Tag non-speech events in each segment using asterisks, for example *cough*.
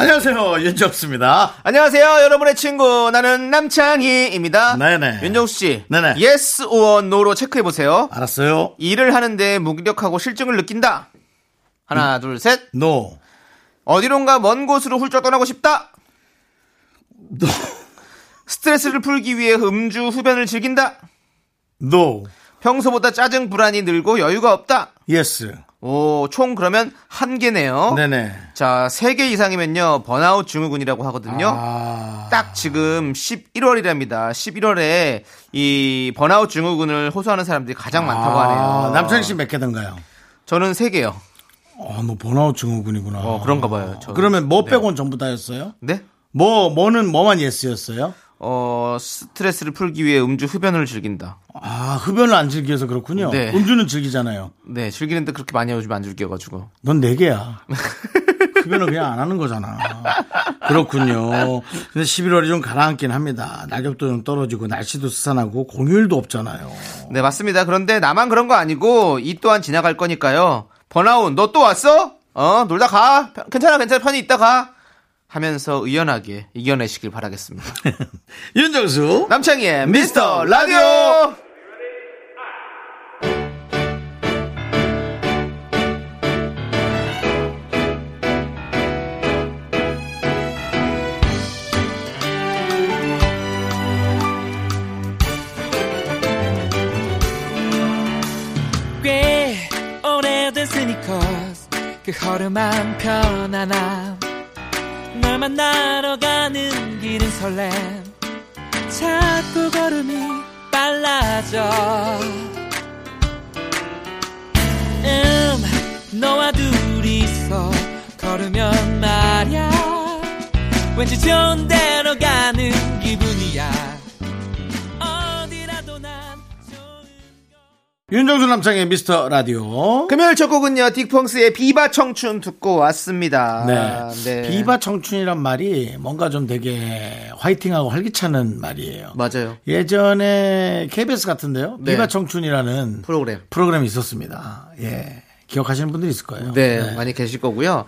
안녕하세요 윤정수입니다. 안녕하세요, 여러분의 친구. 나는 남창희입니다. 네네. 윤정수 씨. 네네. Yes or No로 체크해 보세요. 알았어요. 일을 하는데 무기력하고 싫증을 느낀다. 하나, 둘, 셋. No. 어디론가 먼 곳으로 훌쩍 떠나고 싶다. 스트레스를 풀기 위해 음주 흡연을 즐긴다. No. 평소보다 짜증 불안이 늘고 여유가 없다. Yes. 오, 총 그러면 한 개네요. 네네. 자, 세 개 이상이면요. 번아웃 증후군이라고 하거든요. 아. 딱 지금 11월이랍니다. 11월에 이 번아웃 증후군을 호소하는 사람들이 가장 많다고 하네요. 남창희 씨몇 개던가요? 저는 세 개요. 어, 너 번아웃 증후군이구나. 어, 그런가 봐요. 저. 그러면 뭐 네. 빼고는 전부 다였어요? 네? 뭐, 뭐는 뭐만 예스였어요? 어, 스트레스를 풀기 위해 음주 흡연을 즐긴다. 아, 흡연을 안 즐겨서 그렇군요. 네. 음주는 즐기잖아요. 네, 즐기는데 그렇게 많이 요즘 안 즐겨가지고. 넌 네 개야. 흡연을 그냥 안 하는 거잖아. 그렇군요. 근데 11월이 좀 가라앉긴 합니다. 낙엽도 좀 떨어지고 날씨도 스산하고 공휴일도 없잖아요. 네, 맞습니다. 그런데 나만 그런 거 아니고 이 또한 지나갈 거니까요. 번아웃, 너 또 왔어? 어, 놀다 가. 괜찮아, 괜찮아. 편히 있다 가. 하면서 의연하게 이겨내시길 바라겠습니다. *laughs* 윤정수. 남창희의 미스터 라디오! 꽤 오래된 스니커스 그 허름한 편안함 널 만나러 가는 길은 설렘. 자꾸 걸음이 빨라져. 음 너와 둘이서 걸으면 말야. 왠지 좋은 데로 가는 기분 윤정수 남창의 미스터 라디오. 금요일 첫 곡은요, 딕펑스의 비바 청춘 듣고 왔습니다. 네. 비바 청춘이란 말이 뭔가 좀 되게 화이팅하고 활기차는 말이에요. 맞아요. 예전에 KBS 같은데요. 네. 비바 청춘이라는 프로그램. 프로그램이 있었습니다. 예. 기억하시는 분들이 있을 거예요. 네, 많이 계실 거고요.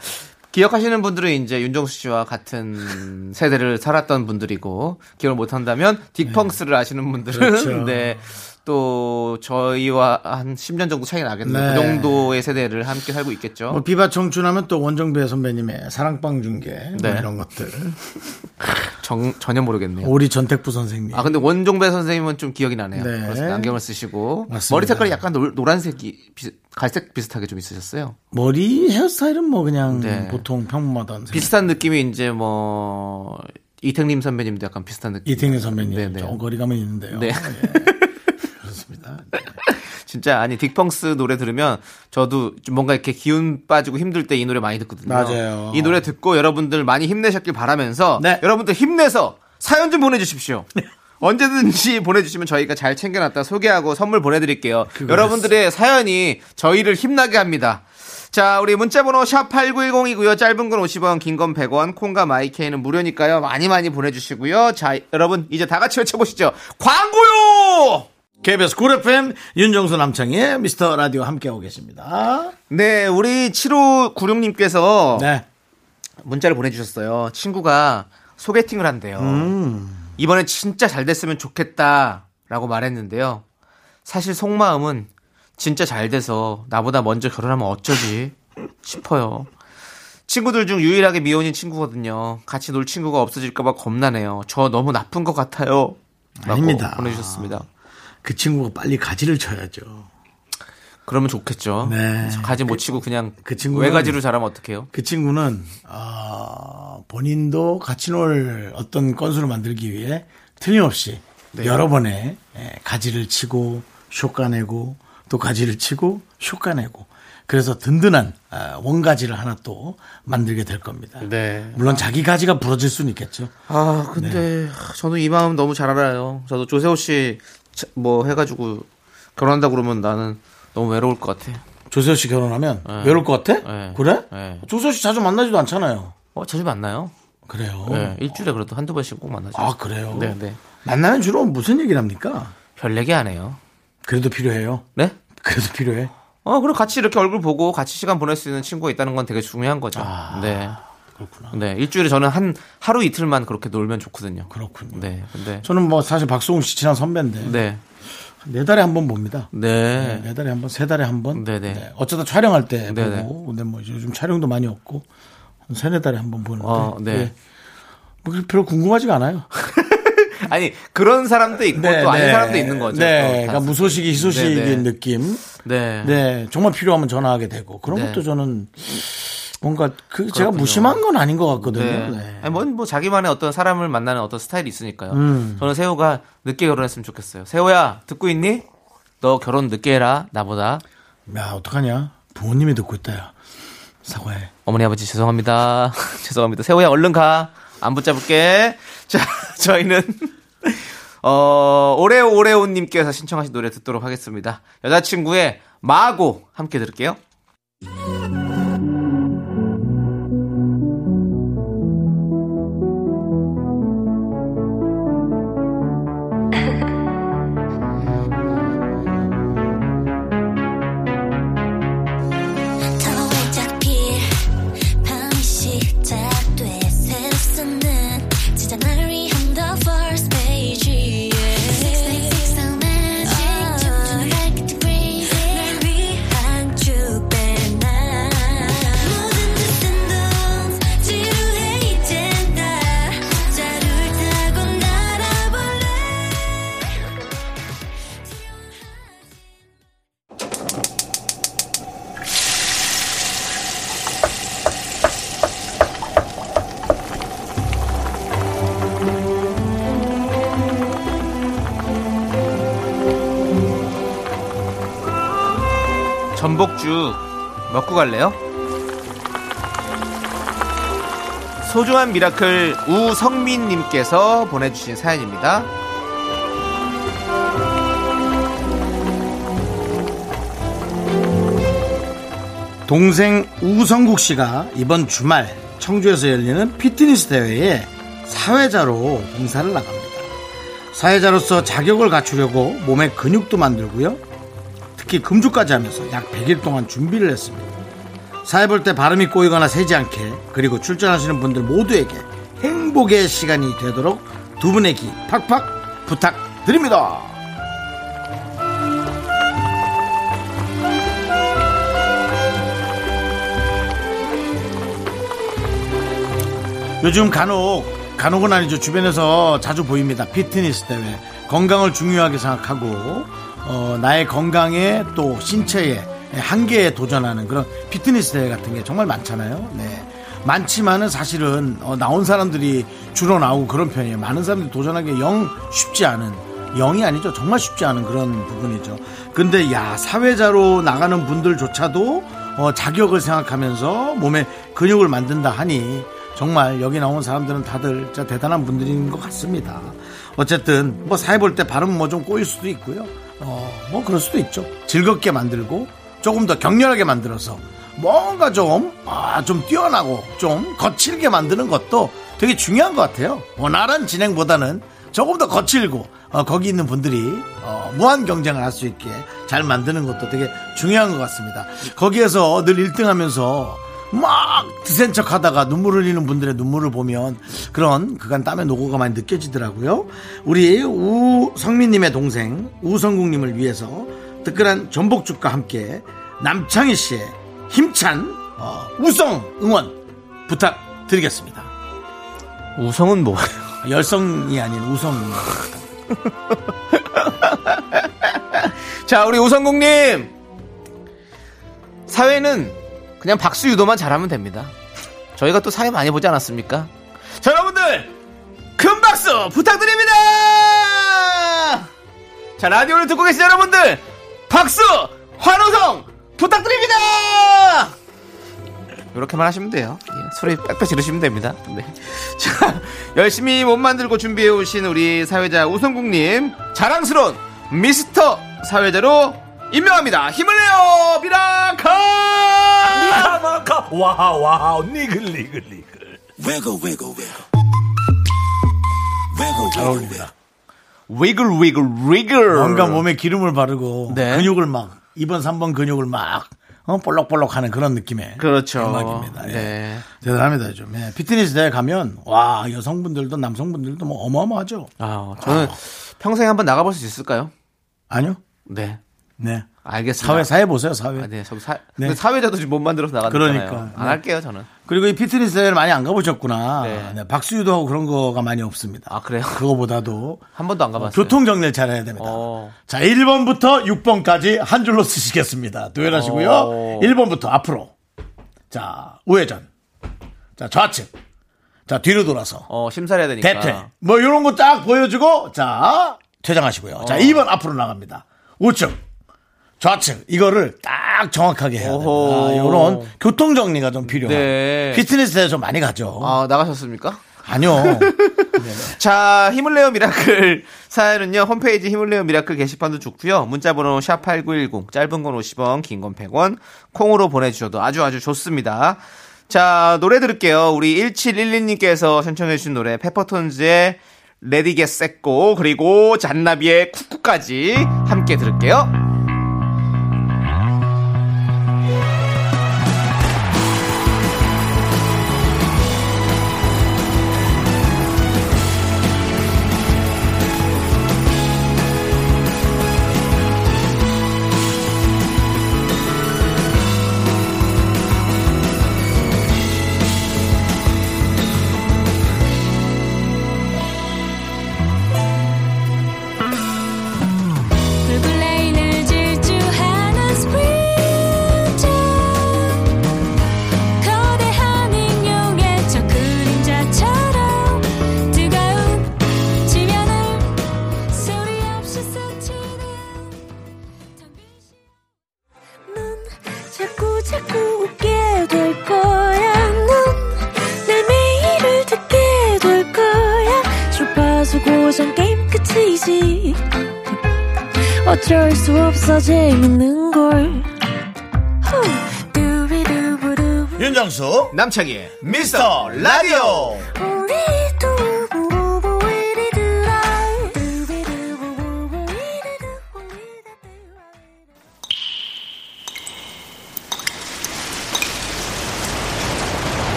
기억하시는 분들은 이제 윤정수 씨와 같은 *laughs* 세대를 살았던 분들이고 기억을 못 한다면 딕펑스를 아시는 분들은 그렇죠. 네. 또 저희와 한 10년 정도 차이 나겠네요. 네. 그 정도의 세대를 함께 살고 있겠죠. 뭐 비바 청춘하면 또 원정배 선배님의 사랑방 중계 뭐 네. 이런 것들. 정- 전혀 모르겠네요. 오리 전택부 선생님. 아 근데 원종배 선생님은 좀 기억이 나네요. 네. 그렇습니다. 안경을 쓰시고 맞습니다. 머리 색깔이 약간 노, 노란색이 비- 갈색 비슷하게 좀 있으셨어요. 머리 헤어스타일은 뭐 그냥 네. 보통 평범하던. 비슷한 느낌이 이제 뭐 이택님 선배님도 약간 비슷한 느낌. 이태경 선배님 네, 네. 좀 거리감은 있는데요. 네. 예. 네. *laughs* 진짜 아니 딕펑스 노래 들으면 저도 좀 뭔가 이렇게 기운 빠지고 힘들 때 이 노래 많이 듣거든요. 맞아요. 이 노래 듣고 여러분들 많이 힘내셨길 바라면서 네. 여러분들 힘내서 사연 좀 보내주십시오. *laughs* 언제든지 보내주시면 저희가 잘 챙겨놨다 소개하고 선물 보내드릴게요. 여러분들의 사연이 저희를 힘나게 합니다. 자, 우리 문자번호 샵8910이고요. 짧은 건 50원, 긴 건 100원, 콩과 마이케이는 무료니까요. 많이 많이 보내주시고요. 자, 여러분 이제 다 같이 외쳐보시죠. 광고요! KBS 쿨 FM 윤정수 남창의 미스터 라디오 함께하고 계십니다. 네, 우리 7596님께서 네. 문자를 보내주셨어요. 친구가 소개팅을 한대요. 이번에 진짜 잘 됐으면 좋겠다 라고 말했는데요. 사실 속마음은 진짜 잘 돼서 나보다 먼저 결혼하면 어쩌지 싶어요. 친구들 중 유일하게 미혼인 친구거든요. 같이 놀 친구가 없어질까봐 겁나네요. 저 너무 나쁜 것 같아요. 라고 아닙니다. 보내주셨습니다. 그 친구가 빨리 가지를 쳐야죠. 그러면 좋겠죠. 네. 가지 못 치고 그냥 그 친구는- 외가지로 자라면 어떡해요? 그 친구는 어, 본인도 같이 놀 어떤 건수를 만들기 위해 틀림없이 네. 여러 번의 예, 가지를 치고 쇼까내고 또 가지를 치고 솎아내고 그래서 든든한 아, 원가지를 하나 또 만들게 될 겁니다. 네. 물론 자기 가지가 부러질 수는 있겠죠. 아, 근데 저는 이 마음 너무 잘 알아요. 저도 조세호 씨 뭐 해가지고 결혼한다 그러면 나는 너무 외로울 것 같아. 조세호 씨 결혼하면 외로울 것 같아? 네. 그래? 네. 조세호 씨 자주 만나지도 않잖아요. 어, 자주 만나요? 그래요. 네, 일주일에 그래도 한두 번씩 꼭 만나죠. 아 그래요. 네, 네. 만나면 주로 무슨 얘기를 합니까? 별 얘기 안 해요. 그래도 필요해요. 네? 그래도 필요해. 어, 그리고 같이 이렇게 얼굴 보고 같이 시간 보낼 수 있는 친구가 있다는 건 되게 중요한 거죠. 네. 그렇구나. 네, 일주일에 저는 한 하루 이틀만 그렇게 놀면 좋거든요. 그렇군요. 네, 근데 저는 뭐 사실 박수홍 씨 친한 선배인데 네, 네 달에 한 번 봅니다. 네, 네 달에 한 번, 세 달에 한 번. 네네. 어쩌다 촬영할 때 네네. 보고. 근데 뭐 요즘 촬영도 많이 없고 한 세네 달에 한 번 보는데. 어, 네. 예. 뭐 별로 궁금하지가 않아요. *laughs* 아니 그런 사람도 있고 또 아닌 사람도 있는 거죠. 네, 또 그러니까 다. 무소식이 희소식인 네네. 느낌. 네, 네, 정말 필요하면 전화하게 되고 그런 네. 것도 저는 뭔가 그 제가 그렇군요. 무심한 건 아닌 것 같거든요. 네. 네. 아니, 뭔, 뭐, 자기만의 어떤 사람을 만나는 어떤 스타일이 있으니까요. 음. 저는 세호가 늦게 결혼했으면 좋겠어요. 세호야, 듣고 있니? 너 결혼 늦게 해라, 나보다. 야, 어떡하냐? 부모님이 듣고 있다, 야. 사과해. 어머니, 아버지, 죄송합니다. *laughs* 죄송합니다. 세호야, 얼른 가. 안 붙잡을게. *laughs* 자, 저희는, *laughs* 어, 오레오레오님께서 신청하신 노래 듣도록 하겠습니다. 여자친구의 마고 함께 들을게요. 먹고 갈래요? 소중한 miracle 우성민님께서 보내주신 사연입니다. 동생 우성국 씨가 이번 주말 청주에서 열리는 피트니스 대회에 사회자로 봉사를 나갑니다. 사회자로서 자격을 갖추려고 몸에 근육도 만들고요. 특히 금주까지 하면서 약 100일 동안 준비를 했습니다. 사회 볼 때 발음이 꼬이거나 새지 않게 그리고 출전하시는 분들 모두에게 행복의 시간이 되도록 두 분의 기 팍팍 부탁드립니다. 요즘 간혹 간혹은 아니죠. 주변에서 자주 보입니다. 피트니스 대회. 건강을 중요하게 생각하고 어, 나의 건강에 또 신체에 한계에 도전하는 그런 피트니스 대회 같은 게 정말 많잖아요 네 많지만은 사실은 어, 나온 사람들이 주로 나오고 그런 편이에요 많은 사람들이 도전하기 영 쉽지 않은 영이 아니죠 정말 쉽지 않은 그런 부분이죠 근데 야 사회자로 나가는 분들조차도 어, 자격을 생각하면서 몸에 근육을 만든다 하니 정말 여기 나온 사람들은 다들 진짜 대단한 분들인 것 같습니다. 어쨌든 뭐 사회 볼 때 발음 뭐 좀 꼬일 수도 있고요. 어, 뭐 그럴 수도 있죠. 즐겁게 만들고 조금 더 격렬하게 만들어서 뭔가 좀, 아, 좀 뛰어나고 좀 거칠게 만드는 것도 되게 중요한 것 같아요. 원활한 진행보다는 조금 더 거칠고 어, 거기 있는 분들이 어, 무한 경쟁을 할 수 있게 잘 만드는 것도 되게 중요한 것 같습니다. 거기에서 늘 1등 하면서 막 드센 척 하다가 눈물 흘리는 분들의 눈물을 보면 그런 그간 땀의 노고가 많이 느껴지더라고요. 우리 우성민님의 동생 우성국님을 위해서 뜨끈한 전복죽과 함께 남창희 씨의 힘찬 어, 우성 응원 부탁드리겠습니다. 우성은 뭐예요? 열성이 아닌 우성 응원. *laughs* 자, 우리 우성국님! 사회는 그냥 박수 유도만 잘하면 됩니다. 저희가 또 사회 많이 보지 않았습니까? 자, 여러분들! 큰 박수 부탁드립니다! 자, 라디오를 듣고 계신 여러분들! 박수 환호성 부탁드립니다. 이렇게만 하시면 돼요. 예, 소리 빽빽 지르시면 됩니다. 네. *laughs* 자, 열심히 몸 만들고 준비해 오신 우리 사회자 우성국님 자랑스러운 미스터 사회자로 임명합니다. 힘을 내요, miracle! 미라마카 와와 니글 니글 니글 잘 어울립니다. Wiggle wiggle wiggle. 뭔가 몸에 기름을 바르고 네. 근육을 막 2번 3번 근육을 막 어, 볼록볼록 하는 그런 느낌의 그렇죠. 음악입니다. 예. 네. 대단합니다 좀. 예. 피트니스 대회 가면 와 여성분들도 남성분들도 뭐 어마어마하죠. 아, 저는 평생에 한번 나가볼 수 있을까요? 아니요? 네. 네. 알겠습니다. 사회 사회 보세요 사회. 아, 네, 사, 네. 사회자도 지금 못 만들어서 나가잖아요. 그러니까. 안 네. 할게요, 저는. 그리고 이 피트니스 대회를 많이 안 가보셨구나. 네. 네, 박수유도 하고 그런 거가 많이 없습니다. 아, 그래요? 그거보다도 *laughs* 한 번도 안 가봤어요. 교통 정리를 잘 해야 됩니다. 어. 자, 1번부터 6번까지 한 줄로 쓰시겠습니다. 도열하시고요. 어. 1번부터 앞으로. 자, 우회전. 자, 좌측. 자, 뒤로 돌아서. 어, 심사를 해야 되니까. 대퇴. 뭐, 요런 거 딱 보여주고, 자, 퇴장하시고요. 어. 자, 2번 앞으로 나갑니다. 우측. 좌측. 이거를 딱 정확하게 해야 됩니다. 오호. 아, 요런 교통 정리가 좀 필요한. 네. 피트니스 대회 좀 많이 가죠. 아, 나가셨습니까? 아니요. *laughs* 자, 힘을 내요 miracle *laughs* 사연은요. 홈페이지 힘을 내요 miracle 게시판도 좋고요. 문자 번호 샵8910 짧은 건 50원, 긴 건 100원. 콩으로 보내 주셔도 아주 아주 좋습니다. 자, 노래 들을게요. 우리 1712님께서 신청해 주신 노래 페퍼톤즈의 Ready Get Set Go 그리고 잔나비의 Cuckoo까지 함께 들을게요. 수 없어 재밌는 걸. 윤정수. 남창희의 미스터 라디오.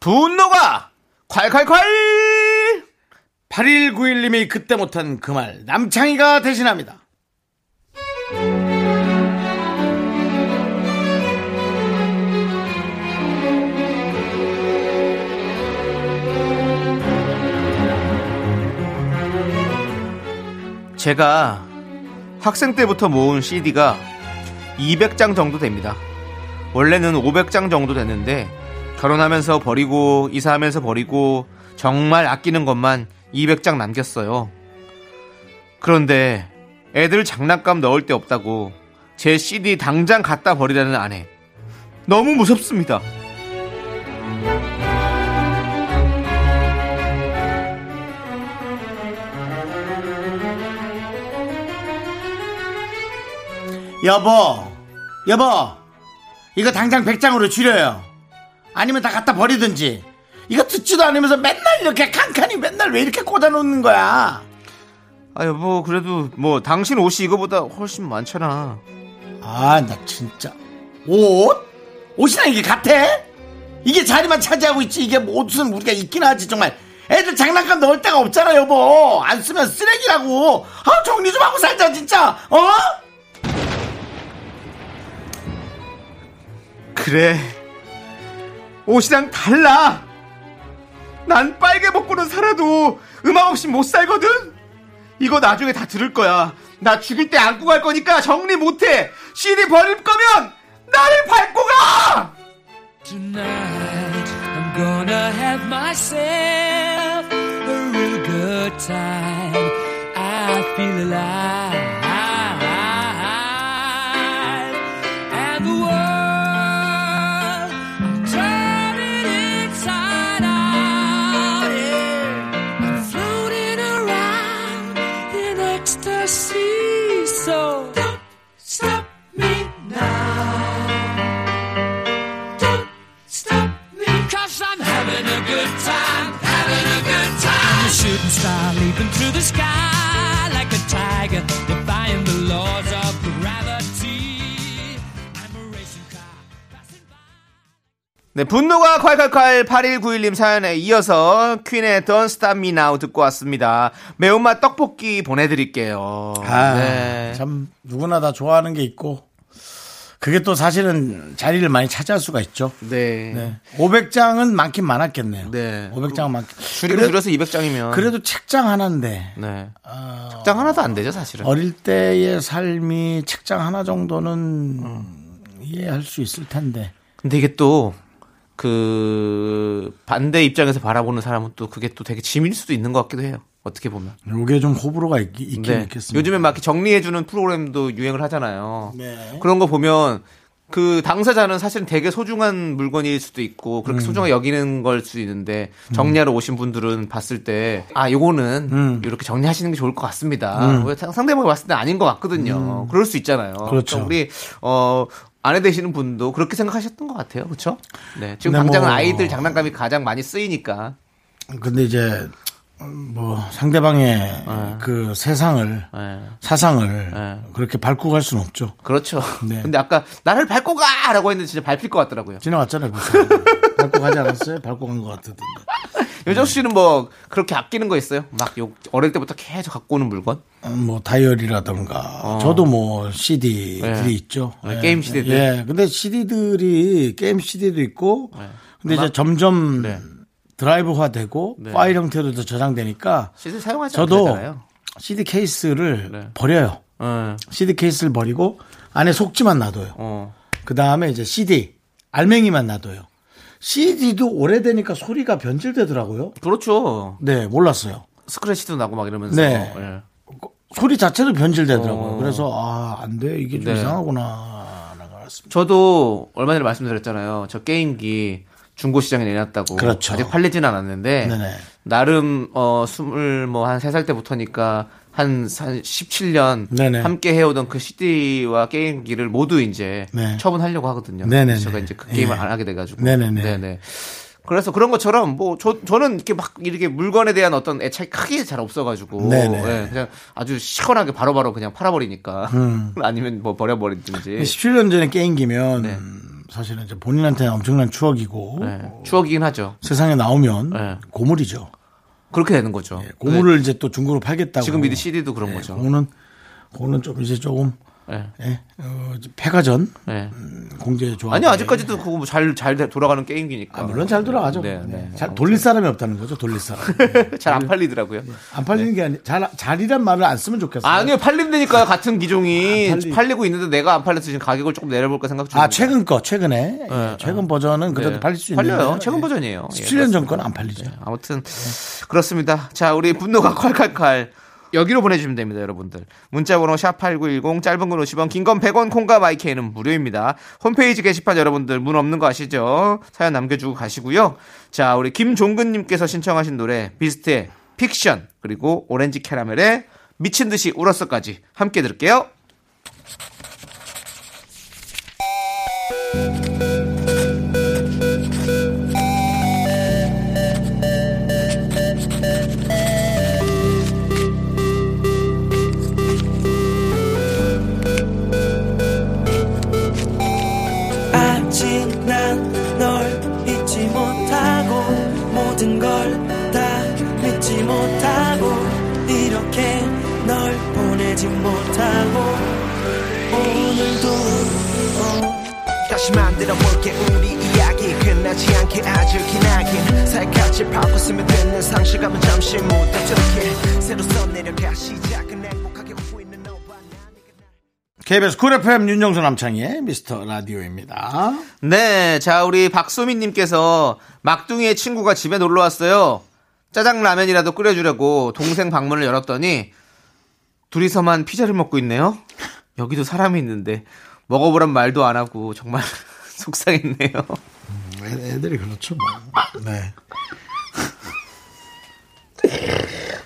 분노가 콸콸콸! 8191님이 그때 못한 그 말 남창희가 대신합니다. 제가 학생 때부터 모은 CD가 200장 정도 됩니다. 원래는 500장 정도 됐는데 결혼하면서 버리고 이사하면서 버리고 정말 아끼는 것만 200장 남겼어요. 그런데 애들 장난감 넣을 데 없다고 제 CD 당장 갖다 버리라는 아내. 너무 무섭습니다. 여보, 여보, 이거 당장 100장으로 줄여요. 아니면 다 갖다 버리든지. 이거 듣지도 않으면서 맨날 이렇게 칸칸이 맨날 왜 이렇게 꽂아놓는 거야? 아 여보 그래도 뭐 당신 옷이 이거보다 훨씬 많잖아. 아, 나 진짜. 옷? 옷이랑 이게 같아? 이게 자리만 차지하고 있지. 이게 뭐 옷은 우리가 있긴 하지, 정말. 애들 장난감 넣을 데가 없잖아, 여보. 안 쓰면 쓰레기라고. 아, 정리 좀 하고 살자, 진짜. 어? 그래. 옷이랑 달라. 난 빨개 먹고는 살아도 음악 없이 못 살거든. 이거 나중에 다 들을 거야. 나 죽을 때 안고 갈 거니까 정리 못해. CD 버릴 거면 나를 밟고 가. Tonight I'm gonna have myself a real good time. I feel alive. star leaping through the sky like a tiger defying the laws of gravity. I'm a racing car passing by. 네, 분노가 콸콸콸 8191님 사연에 이어서 퀸의 Don't Stop Me Now 듣고 왔습니다. 매운맛 떡볶이 보내드릴게요. 아, 네. 참 누구나 다 좋아하는 게 있고 그게 또 사실은 자리를 많이 차지할 수가 있죠. 네. 네. 500장은 많긴 많았겠네요. 네. 500장은 많. 줄이고 줄여서 200장이면. 그래도 책장 하나인데 네. 책장 하나도 안 되죠, 사실은. 어릴 때의 삶이 책장 하나 정도는 이해할 수 있을 텐데. 근데 이게 또, 그, 반대 입장에서 바라보는 사람은 또 그게 또 되게 짐일 수도 있는 것 같기도 해요. 어떻게 보면. 이게 좀 호불호가 있, 있긴 네. 있겠습니다. 요즘에 막 이렇게 정리해주는 프로그램도 유행을 하잖아요. 네. 그런 거 보면 그 당사자는 사실은 되게 소중한 물건일 수도 있고 음. 그렇게 소중하게 여기는 걸 수도 있는데 정리하러 오신 분들은 봤을 때 아 요거는 음. 이렇게 정리하시는 게 좋을 것 같습니다. 왜 상- 상대방이 봤을 때 아닌 것 같거든요. 그럴 수 있잖아요. 음. 그렇죠. 그러니까 우리 어 아내 되시는 분도 그렇게 생각하셨던 것 같아요. 그렇죠? 네. 지금 당장은 뭐- 아이들 장난감이 가장 많이 쓰이니까. 근데 이제 뭐 상대방의 그 세상을 네. 사상을 네. 그렇게 밟고 갈 수는 없죠. 그렇죠. 네. 근데 아까 나를 밟고 가라고 했는데 진짜 밟힐 것 같더라고요. 지나갔잖아요. 밟고 가지 않았어요? 밟고 간 것 같던데. 요정수 씨는 뭐 그렇게 아끼는 거 있어요? 막 요, 어릴 때부터 계속 갖고 오는 물건? 음, 뭐 다이어리라던가 저도 뭐 CD들이 어. 네. 있죠. 네, 게임 CD들. 예. 근데 CD들이 게임 CD도 있고 근데 이제 점점 네. 드라이브화 되고 네. 파일 형태로 도 저장되니까 CD 사용하지 저도 않잖아요. CD 케이스를 네. 버려요. 어, CD 케이스를 버리고 안에 속지만 놔둬요. 어. 그 다음에 이제 CD 알맹이만 놔둬요. CD도 오래되니까 소리가 변질되더라고요. 그렇죠. 네, 몰랐어요. 스크래치도 나고 막 이러면서. 네. 예. 소리 자체도 변질되더라고요. 어. 그래서 아, 안 돼. 이게 좀 네. 이상하구나. 알았습니다. 저도 얼마 전에 말씀드렸잖아요. 저 게임기 중고 시장에 내놨다고. 그렇죠. 아직 팔리지는 않았는데 네네. 나름 어 스물 뭐 한 세 살 때부터니까 한 17년 네네. 함께 해오던 그 CD와 게임기를 모두 이제 네. 처분하려고 하거든요. 네네네. 그래서 제가 이제 그 게임을 예. 안 하게 돼가지고. 네네네. 네네. 그래서 그런 것처럼 뭐 저, 저는 이렇게 막 이렇게 물건에 대한 어떤 애착이 크게 잘 없어가지고. 예, 그냥 아주 시원하게 바로바로 그냥 팔아버리니까 음. *laughs* 아니면 뭐 버려버리든지 17년 전에 게임기면 네. 사실은 이제 본인한테는 엄청난 추억이고 예, 추억이긴 하죠. 세상에 나오면 네. 고물이죠. 그렇게 되는 거죠. 예, 고물을 이제 또 중고로 팔겠다고. 지금 미드 CD도 그런 예, 거죠. 그거는 그거는 좀 이제 조금 예. 예, 어, 폐가전 예. 공제 좋아. 아니 아직까지도 그거 잘잘 돌아가는 게임기니까. 아, 물론 잘 돌아가죠. 네, 네. 네. 잘 돌릴 사람이 없다는 거죠. 돌릴 사람. *laughs* 잘 안 팔리더라고요. 안 팔리는 게 아니 잘 잘이란 말을 안 쓰면 좋겠어요. 아니요 팔린다니까요 같은 기종이 안 팔리- 팔리 고 있는데 내가 안 팔려서 지금 가격을 조금 내려볼까 생각 중입니다. 아 최근 거 최근에 네. 최근 버전은 그래도 네. 팔릴 수 있는 팔려요. 최근 버전이에요. 예, 17년 전건 안 팔리죠. 아무튼 그렇습니다. 자, 우리 분노가 *laughs* 콸콸콸 여기로 보내주시면 됩니다, 여러분들. 문자번호 샵8910 짧은 건 50원, 긴 건 100원, 콩과 마이케이는 무료입니다. 홈페이지 게시판 여러분들 문 없는 거 아시죠? 사연 남겨주고 가시고요. 자, 우리 김종근님께서 신청하신 노래 비스트의 픽션 그리고 오렌지 캐러멜의 미친 듯이 울었어까지 함께 들을게요. 다시 만들어 볼게 우리 이야기 끝나지 않게 아주 기나긴 살갗이 바꿨으면 되는 상실감은 잠시 묻어두게 새로 써 내려가 시작은 행복하게 웃고 있는 너와 나 KBS 쿨 FM 윤정수 남창희의 미스터 라디오입니다. 네, 자 우리 박소민님께서 막둥이의 친구가 집에 놀러 왔어요. 짜장 라면이라도 끓여주려고 동생 방문을 열었더니 둘이서만 피자를 먹고 있네요. 여기도 사람이 있는데 먹어보란 말도 안 하고 정말 *laughs* 속상했네요. 애- 애들이 그렇죠. 뭐. 네.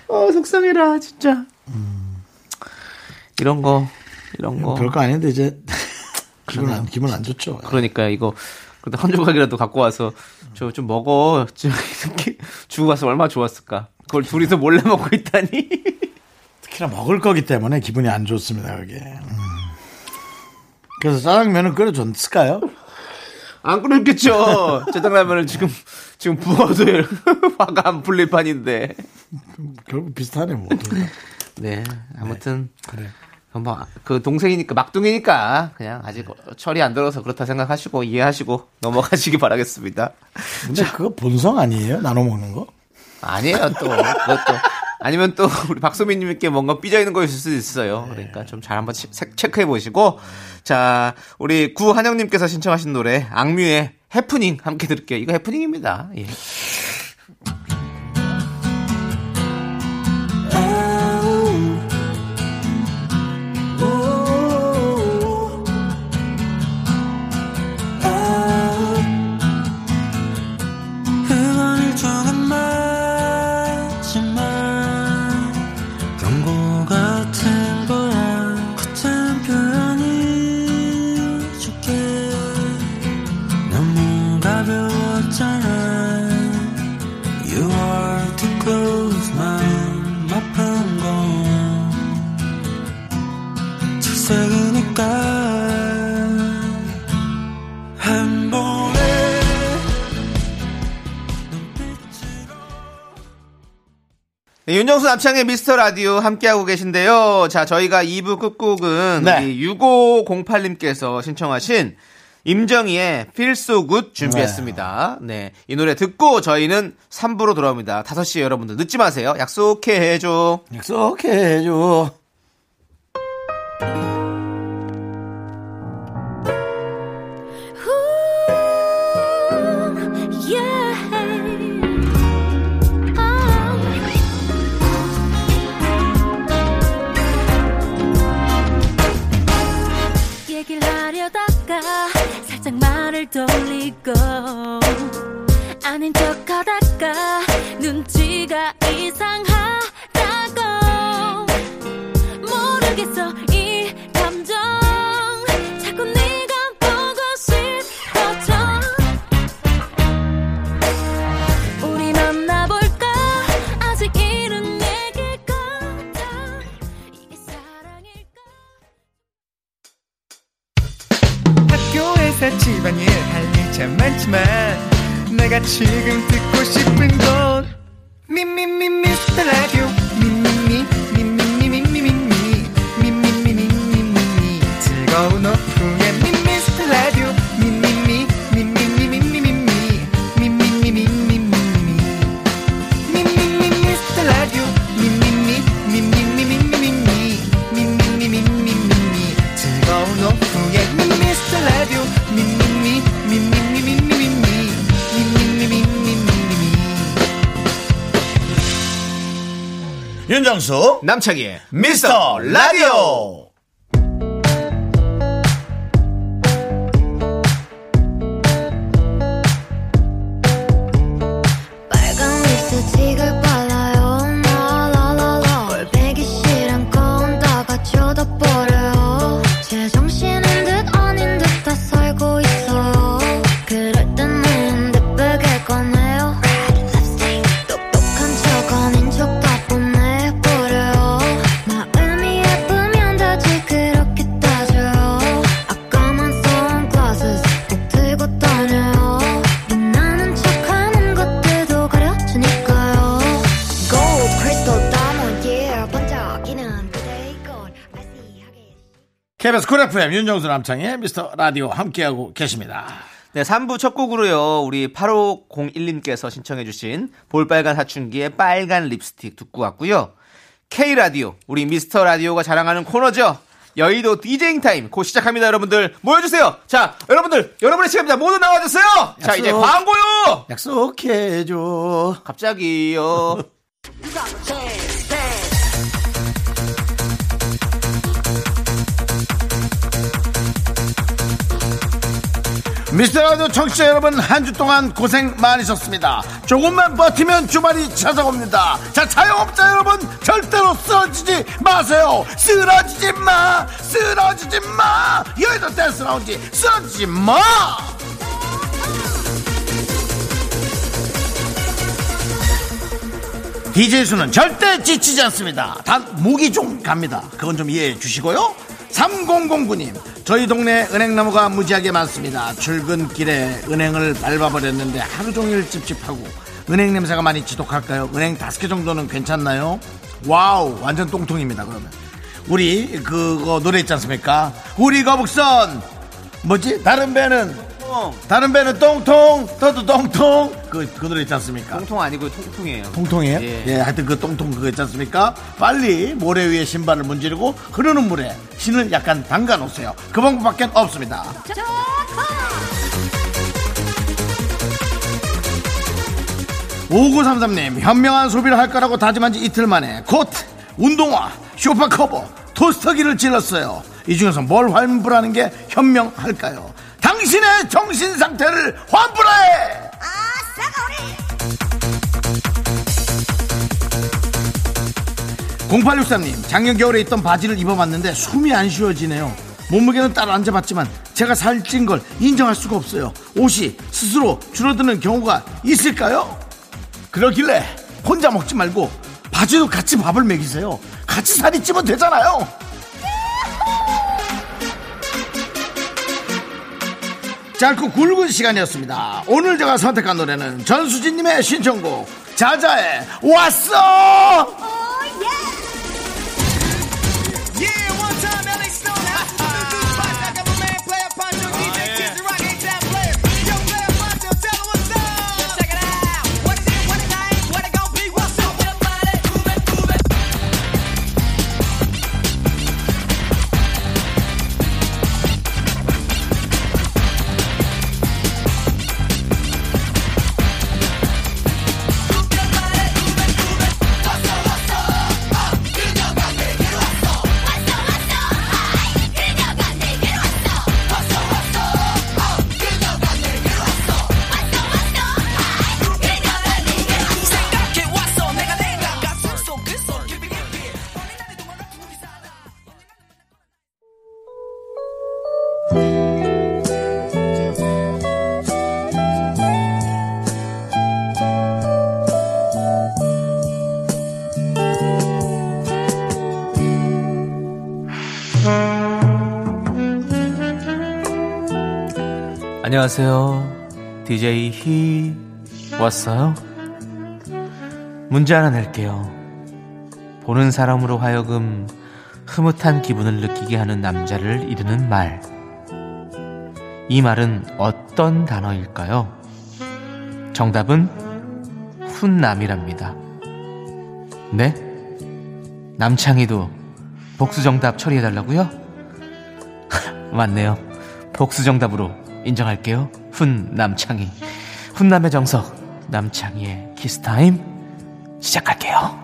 어 속상해라 진짜. 이런 거 이런 거. 별거 아닌데 이제 *laughs* 기분 안 기분 안 좋죠. 그러니까 이거 그래도 한 조각이라도 갖고 와서 저 좀 먹어 좀 이렇게 주고 가서 얼마나 좋았을까. 그걸 둘이서 몰래 먹고 있다니. *laughs* 특히나 먹을 거기 때문에 기분이 안 좋습니다. 그게. 음. 그래서 짜장면을 끓여줬을까요? 안 끓였겠죠. 짜장라면을 지금 지금 부어도 *laughs* 화가 안 풀릴 판인데. 결국 비슷하네 뭐. 네, 아무튼 그래. 뭐, 그 동생이니까 막둥이니까 그냥 아직 철이 안 들어서 그렇다 생각하시고 이해하시고 넘어가시기 바라겠습니다. 근데 그거 본성 아니에요? 나눠 먹는 거? 아니에요 또 그것도 아니면 또 *laughs* 우리 박소민님께 뭔가 삐져 있는 거였을 수도 있어요. 그러니까 좀 잘 한번 체- 체크해 보시고 자 우리 구한영님께서 신청하신 노래 악뮤의 해프닝 함께 들을게요. 이거 해프닝입니다. 예. 윤정수 남창의 미스터 라디오 함께하고 계신데요. 자, 저희가 2부 끝곡은 네. 우리 6508님께서 신청하신 임정희의 Feel So Good 준비했습니다. 네. 이 노래 듣고 저희는 3부로 돌아옵니다. 5시에 여러분들 늦지 마세요. 약속해 해줘. 약속해 줘. 말을 돌리고 아닌 척하다가 눈치가 이상하 지금 윤정수 남창희의 미스터 라디오. KBS 쿨 FM 윤정수 남창희의 미스터 라디오 함께하고 계십니다. 네, 3부 첫 곡으로요. 우리 8501님께서 신청해 주신 볼빨간 사춘기의 빨간 립스틱 듣고 왔고요. K라디오, 우리 미스터 라디오가 자랑하는 코너죠. 여의도 디제잉 타임 곧 시작합니다, 여러분들. 모여주세요. 자, 여러분들, 여러분의 시간입니다. 모두 나와주세요. 자, 이제 약속. 광고요! 약속해 줘. 갑자기요. *laughs* 미스터 라디오 청취자 여러분 한 주 동안 고생 많으셨습니다. 조금만 버티면 주말이 찾아옵니다. 자 자영업자 여러분 절대로 쓰러지지 마세요. 쓰러지지 마. 쓰러지지 마. 여의도 댄스 라운지 쓰러지지 마. DJ 수는 절대 지치지 않습니다. 단 목이 좀 갑니다. 그건 좀 이해해 주시고요. 3009님 저희 동네 은행나무가 무지하게 많습니다. 출근길에 은행을 밟아버렸는데 하루 종일 찝찝하고 은행 냄새가 많이 지독할까요? 은행 다섯 개 정도는 괜찮나요? 와우 완전 똥통입니다 그러면. 우리 그거 노래 있지 않습니까? 우리 거북선! 뭐지? 다른 배는 다른 배는 똥통 더도 똥통 그, 그 노래 있지 않습니까 통통 아니고 통통이에요. 통통이에요? 예. 예. 하여튼 그 똥통 그거 있지 않습니까? 빨리 모래 위에 신발을 문지르고 흐르는 물에 신을 약간 담가 놓으세요. 그 방법밖에 없습니다. 오구삼삼님 현명한 소비를 할 거라고 다짐한 지 이틀 만에 코트, 운동화, 쇼파 커버, 토스터기를 질렀어요. 이 중에서 뭘 환불하는 게 현명할까요? 당신의 정신 상태를 환불해! 0863님, 작년 겨울에 입던 바지를 입어봤는데 숨이 안 쉬어지네요. 몸무게는 따로 안 재봤지만 제가 살찐 걸 인정할 수가 없어요. 옷이 스스로 줄어드는 경우가 있을까요? 그러길래 혼자 먹지 말고 바지도 같이 밥을 먹이세요. 같이 살이 찌면 되잖아요. 짧고 굵은 시간이었습니다. 오늘 제가 선택한 노래는 전수진님의 신청곡 자자의 왔어! 안녕하세요. DJ 히 왔어요? 문제 하나 낼게요. 보는 사람으로 하여금 흐뭇한 기분을 느끼게 하는 남자를 이르는 말. 이 말은 어떤 단어일까요? 정답은 훈남이랍니다. 네? 남창희도 복수 정답 처리해달라고요? *laughs* 맞네요. 복수 정답으로 인정할게요. 훈 남창희. 훈남의 정석 남창희의 키스타임 시작할게요.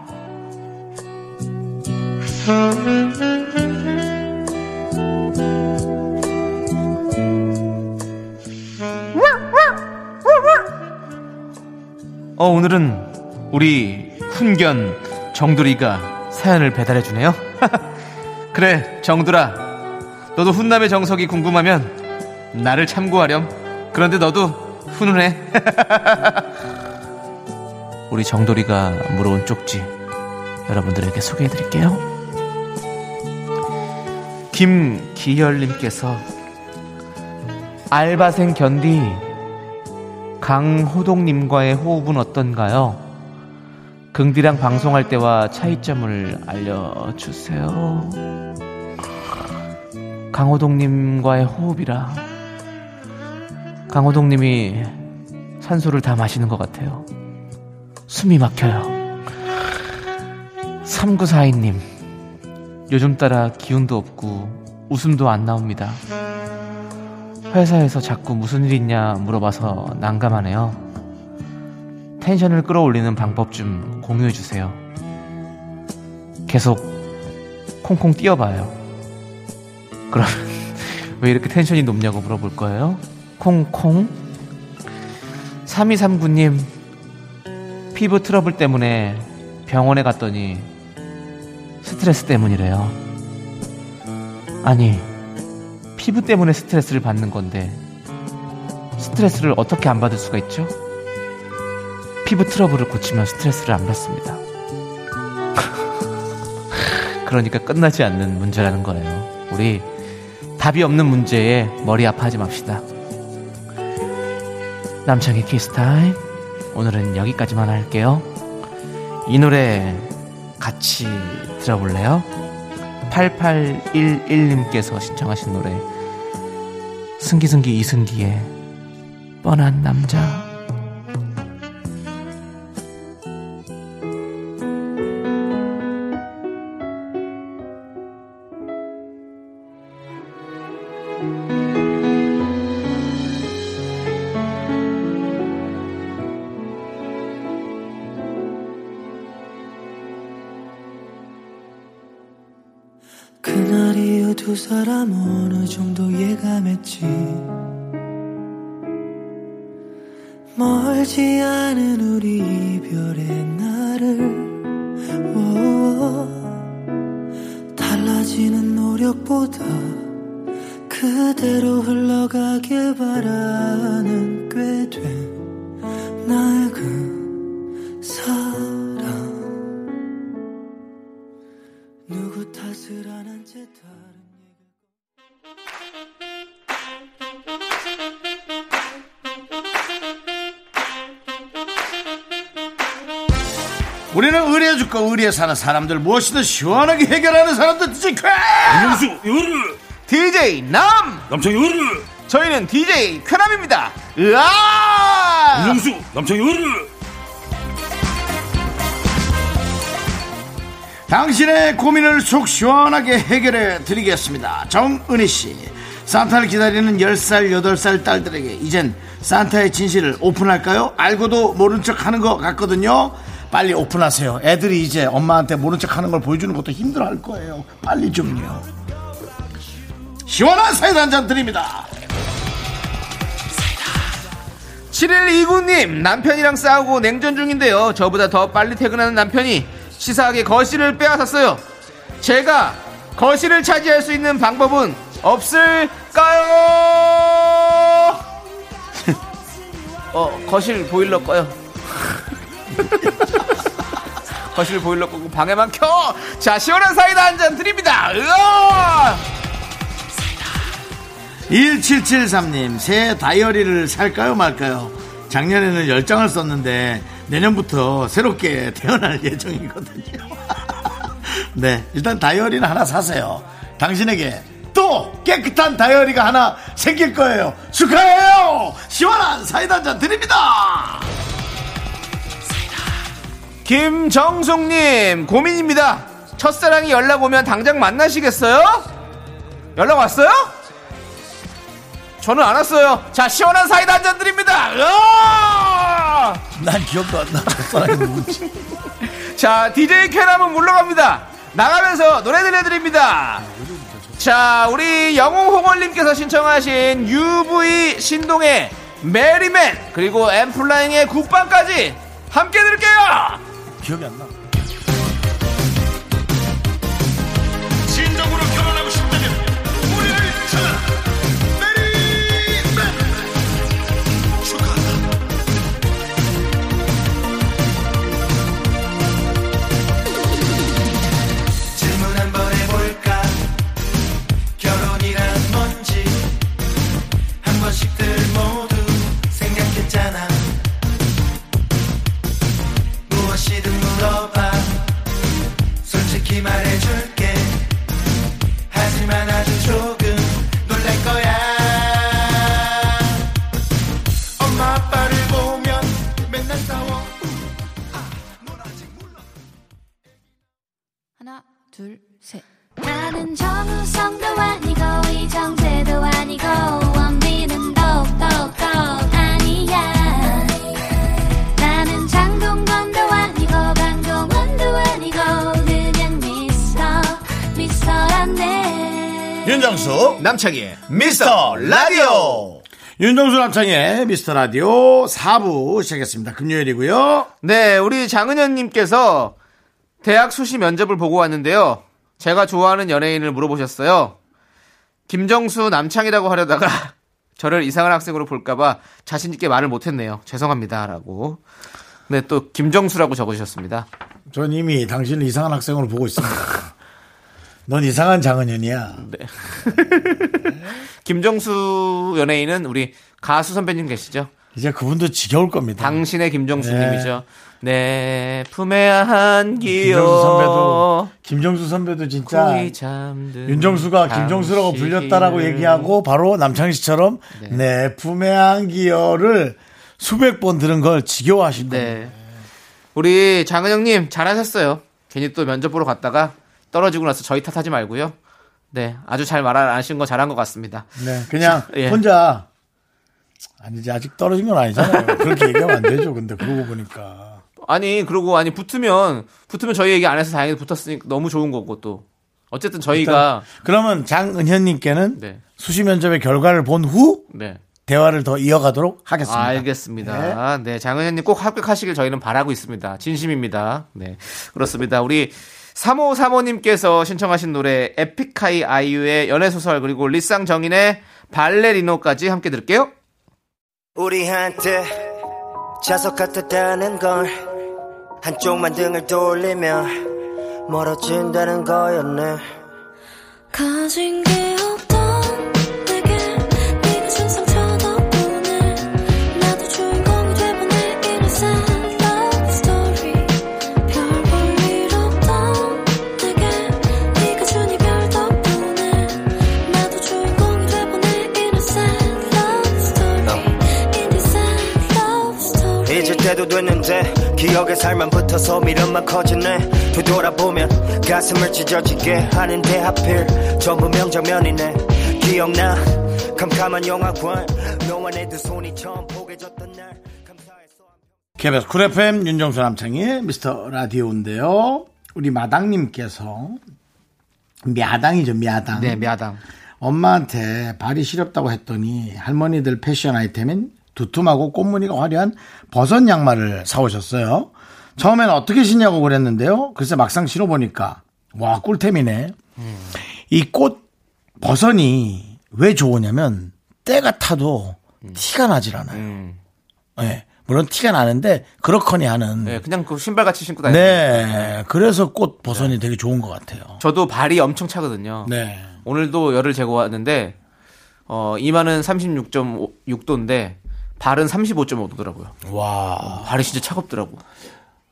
어 오늘은 우리 훈견 정두리가 사연을 배달해 주네요. *laughs* 그래 정두라 너도 훈남의 정석이 궁금하면 나를 참고하렴. 그런데 너도 훈훈해. *laughs* 우리 정돌이가 물어온 쪽지 여러분들에게 소개해 드릴게요. 김기열님께서 알바생 견디 강호동님과의 호흡은 어떤가요? 긍디랑 방송할 때와 차이점을 알려주세요. 강호동님과의 호흡이라 강호동님이 산소를 다 마시는 것 같아요. 숨이 막혀요. 3942님, 요즘 따라 기운도 없고 웃음도 안 나옵니다. 회사에서 자꾸 무슨 일 있냐 물어봐서 난감하네요. 텐션을 끌어올리는 방법 좀 공유해주세요. 계속 콩콩 뛰어봐요. 그러면 *laughs* 왜 이렇게 텐션이 높냐고 물어볼 거예요? 콩콩 3239님 피부 트러블 때문에 병원에 갔더니 스트레스 때문이래요. 아니 피부 때문에 스트레스를 받는 건데 스트레스를 어떻게 안 받을 수가 있죠? 피부 트러블을 고치면 스트레스를 안 받습니다. *laughs* 그러니까 끝나지 않는 문제라는 거예요. 우리 답이 없는 문제에 머리 아파하지 맙시다. 남창희의 키스타임 오늘은 여기까지만 할게요. 이 노래 같이 들어볼래요? 8811님께서 신청하신 노래 승기승기 이승기의 뻔한 남자 의리에 사는 사람들 무엇이든 시원하게 해결하는 사람들 DJ 쾌! 윤정수 요르 DJ 남 남창희 요르 저희는 DJ 쾌남입니다. 으아! 윤정수 남창희 요르 당신의 고민을 속 시원하게 해결해 드리겠습니다. 정은희 씨. 산타를 기다리는 10살, 8살 딸들에게 이젠 산타의 진실을 오픈할까요? 알고도 모른 척 하는 것 같거든요. 빨리 오픈하세요. 애들이 이제 엄마한테 모른 척 하는 걸 보여주는 것도 힘들어 할 거예요. 빨리 좀요. 시원한 사이다 한 잔 드립니다. 7129님 남편이랑 싸우고 냉전 중인데요. 저보다 더 빨리 퇴근하는 남편이 치사하게 거실을 빼앗았어요. 제가 거실을 차지할 수 있는 방법은 없을까요? *laughs* 어 거실 보일러 꺼요. *laughs* 거실 보일러 끄고 방에만 켜. 자 시원한 사이다 한 잔 드립니다. 으아! 1773님, 새 다이어리를 살까요, 말까요? 작년에는 10장을 썼는데, 내년부터 새롭게 태어날 *laughs* 예정이거든요. *laughs* 네, 일단 다이어리는 하나 사세요. 당신에게 또 깨끗한 다이어리가 하나 생길 거예요. 축하해요! 시원한 사이다 한 잔 드립니다! 김정숙님 고민입니다. 첫사랑이 연락 오면 당장 만나시겠어요? 연락 왔어요? 저는 안 왔어요. 자 시원한 사이다 한 잔 드립니다. 으아! 난 기억도 안 나. 첫사랑이 누구지? *laughs* 자 DJ 쾌남은 물러갑니다. 나가면서 노래 들려드립니다. 자 우리 영웅홍월님께서 신청하신 UV 신동의 메리맨 그리고 엠플라잉의 국방까지 함께 들을게요. 기억이 안 나. 윤정수, 남창희의 미스터 라디오! 윤정수 남창의 미스터 라디오 4부 시작했습니다. 금요일이고요. 네, 우리 장은현님께서 대학 수시 면접을 보고 왔는데요. 제가 좋아하는 연예인을 물어보셨어요. 김정수 남창이라고 하려다가 *laughs* 저를 이상한 학생으로 볼까봐 자신있게 말을 못했네요. 죄송합니다. 라고. 네, 또 김정수라고 적으셨습니다. 전 이미 당신을 이상한 학생으로 보고 있습니다. *laughs* 넌 이상한 장은현이야. *laughs* 김정수 연예인은 우리 가수 선배님 계시죠? 이제 그분도 지겨울 겁니다. 당신의 김정수님이죠. 내 품에 한기요. 김정수 선배도 김정수 선배도 진짜 윤정수가 김정수라고 불렸다라고 얘기하고 바로 남창희 씨처럼 내 품에 한기여를 수백 번 들은 걸 지겨워하신 거예요. 네. 우리 장은영님 잘하셨어요. 괜히 또 면접 보러 갔다가 떨어지고 나서 저희 탓하지 말고요. 네, 아주 잘 말 안 하신 거 잘한 것 같습니다. 네, 그냥 예. 혼자 아니지 아직 떨어진 건 아니잖아요. 그렇게 얘기하면 안 되죠. 근데 그러고 보니까 아니 그리고 아니 붙으면 붙으면 저희 얘기 안 해서 다행히 붙었으니까 너무 좋은 거고 또 어쨌든 저희가 그러면 장은현님께는 네, 수시 면접의 결과를 본후 네. 대화를 더 이어가도록 하겠습니다. 알겠습니다. 네, 장은현님 꼭 합격하시길 저희는 바라고 있습니다. 진심입니다. 네, 그렇습니다. 우리 3호 사모님께서 신청하신 노래 에픽하이 아이유의 연애소설 그리고 리쌍 정인의 발레리노까지 함께 들을게요. 우리한테 자석 같았다는 걸 한쪽만 등을 돌리면 멀어진다는 거였네 가진 게 때도 됐는데 기억에 살만 붙어서 미련만 커지네 되돌아보면 가슴을 찢어지게 하는데 하필 전부 명장면이네 기억나 캄캄한 영화관 너와 내두 손이 처음 포개졌던 날 감사했어 KBS 쿨 FM 윤정수 남창희의 미스터 라디오인데요. 우리 마당님께서 미아당이죠 미아당. 네, 미아당. 엄마한테 발이 시렵다고 했더니 할머니들 패션 아이템인 두툼하고 꽃무늬가 화려한 버섯 양말을 사오셨어요. 처음엔 어떻게 신냐고 그랬는데요. 글쎄 막상 신어보니까 와 꿀템이네. 이꽃 버섯이 왜 좋으냐면 때가 타도 티가 나질 않아요. 네, 물론 티가 나는데 그렇거니 하는. 네, 그냥 그 신발 같이 신고 다니는. 네, 그래서 꽃 버섯이 되게 좋은 것 같아요. 저도 발이 엄청 차거든요. 네. 오늘도 열을 재고 왔는데 어, 이마는 36.6도인데 발은 35.5도더라고요. 와. 발이 진짜 차갑더라고.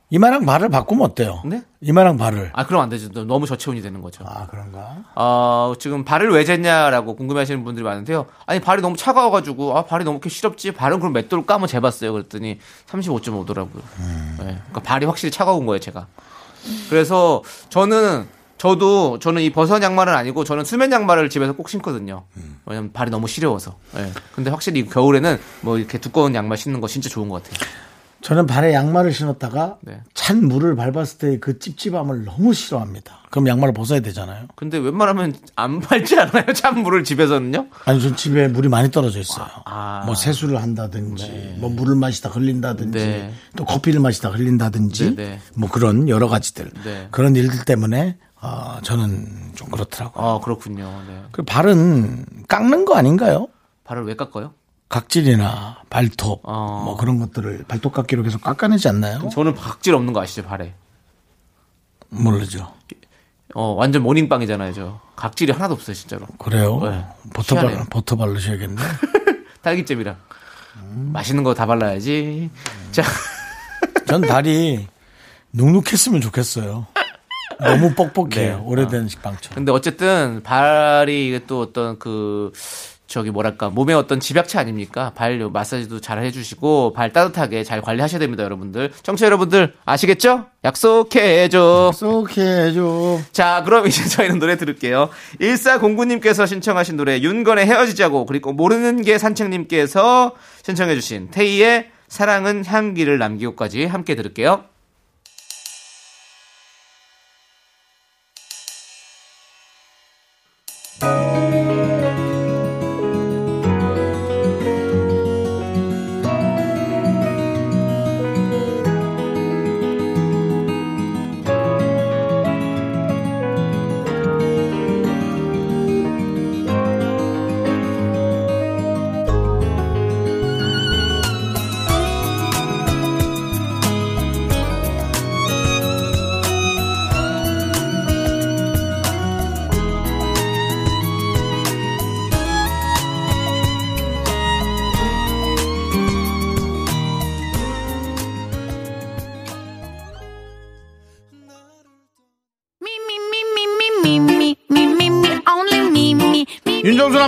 이마랑 발을 바꾸면 어때요? 네? 이마랑 발을. 아, 그럼 안 되죠. 너무 저체온이 되는 거죠. 아, 그런가? 어, 지금 발을 왜 쟀냐라고 궁금해 하시는 분들이 많은데요. 아니, 발이 너무 차가워가지고, 아, 발이 너무 이렇게 시렵지? 발은 그럼 몇 도를 까면 재봤어요. 그랬더니 35.5도라고요. 네, 그러니까 발이 확실히 차가운 거예요, 제가. 그래서 저는, 저도, 저는 이 버섯 양말은 아니고, 저는 수면 양말을 집에서 꼭 신거든요. 왜냐면 발이 너무 시려워서. 예. 근데 확실히 겨울에는 뭐 이렇게 두꺼운 양말 신는 거 진짜 좋은 것 같아요. 저는 발에 양말을 신었다가 네. 찬 물을 밟았을 때 그 찝찝함을 너무 싫어합니다. 그럼 양말을 벗어야 되잖아요. 근데 웬만하면 안 *laughs* 밟지 않아요? 찬 물을 집에서는요? 아니, 전 집에 물이 많이 떨어져 있어요. 아. 뭐 세수를 한다든지, 뭐 물을 마시다 흘린다든지, 네. 또 커피를 마시다 흘린다든지, 네, 네. 뭐 그런 여러 가지들. 네. 그런 일들 때문에, 어, 저는 좀 그렇더라고요. 아, 그렇군요. 네. 그 발은 깎는 거 아닌가요? 발을 왜 깎아요? 각질이나 발톱, 어. 뭐 그런 것들을 발톱 깎기로 계속 깎아내지 않나요? 저는 각질 없는 거 아시죠, 발에? 모르죠. 어, 완전 모닝빵이잖아요, 저. 각질이 하나도 없어요, 진짜로. 그래요? 네. 버터, 발. 버터 바르셔야겠네. *laughs* 딸기잼이랑. 음. 맛있는 거 다 발라야지. 자, 전 발이 눅눅했으면 좋겠어요. 너무 뻑뻑해요. 네. 오래된 식빵처럼. 근데 어쨌든 발이 이게 또 어떤 그 저기 뭐랄까 몸의 어떤 집약체 아닙니까? 발 마사지도 잘 해주시고 발 따뜻하게 잘 관리하셔야 됩니다, 여러분들. 청취자 여러분들 아시겠죠? 약속해줘. 약속해줘. 자, 그럼 이제 저희는 노래 들을게요. 1409님께서 신청하신 노래 윤건의 헤어지자고 그리고 모르는 게 산책님께서 신청해주신 테이의 사랑은 향기를 남기고까지 함께 들을게요.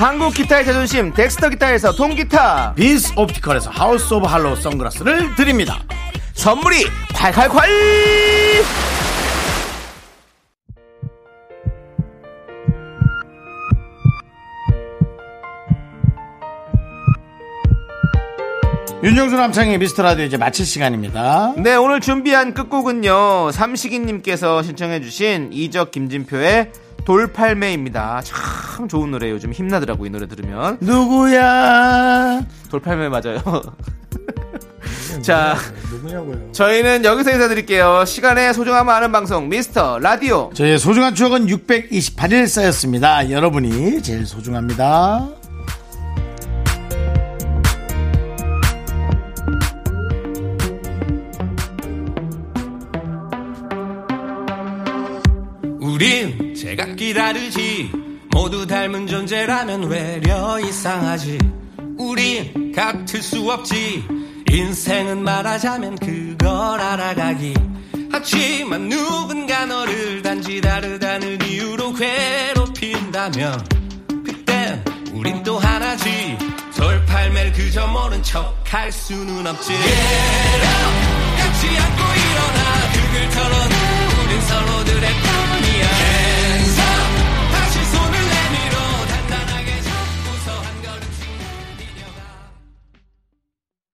한국 기타의 자존심 덱스터 기타에서 통기타. 비스 옵티컬에서 하우스 오브 할로우 선글라스를 드립니다. 선물이 콸콸콸! 윤정수 남창희의 미스터 라디오 이제 마칠 시간입니다. 네, 오늘 준비한 끝곡은요. 삼식이님께서 신청해주신 이적 김진표의 돌팔매입니다. 참 좋은 노래 요즘 힘나더라고 이 노래 들으면 누구야? 돌팔매 맞아요. *laughs* 자, 누구냐고요? 저희는 여기서 인사드릴게요. 시간의 소중함을 아는 방송 미스터 라디오. 저의 소중한 추억은 628일 쌓였습니다. 여러분이 제일 소중합니다. 우린 내가 기다릴지. 모두 닮은 존재라면 외려 이상하지. 우리 같을 수 없지. 인생은 말하자면 그걸 알아가기. 하지만 누군가 너를 단지 다르다는 이유로 괴롭힌다면 그땐 우린 또 하나지. 돌팔매 그저 모른 척 할 수는 없지. Get 같이 안고 일어나 그을 털어내 우린 서로들의 편이야.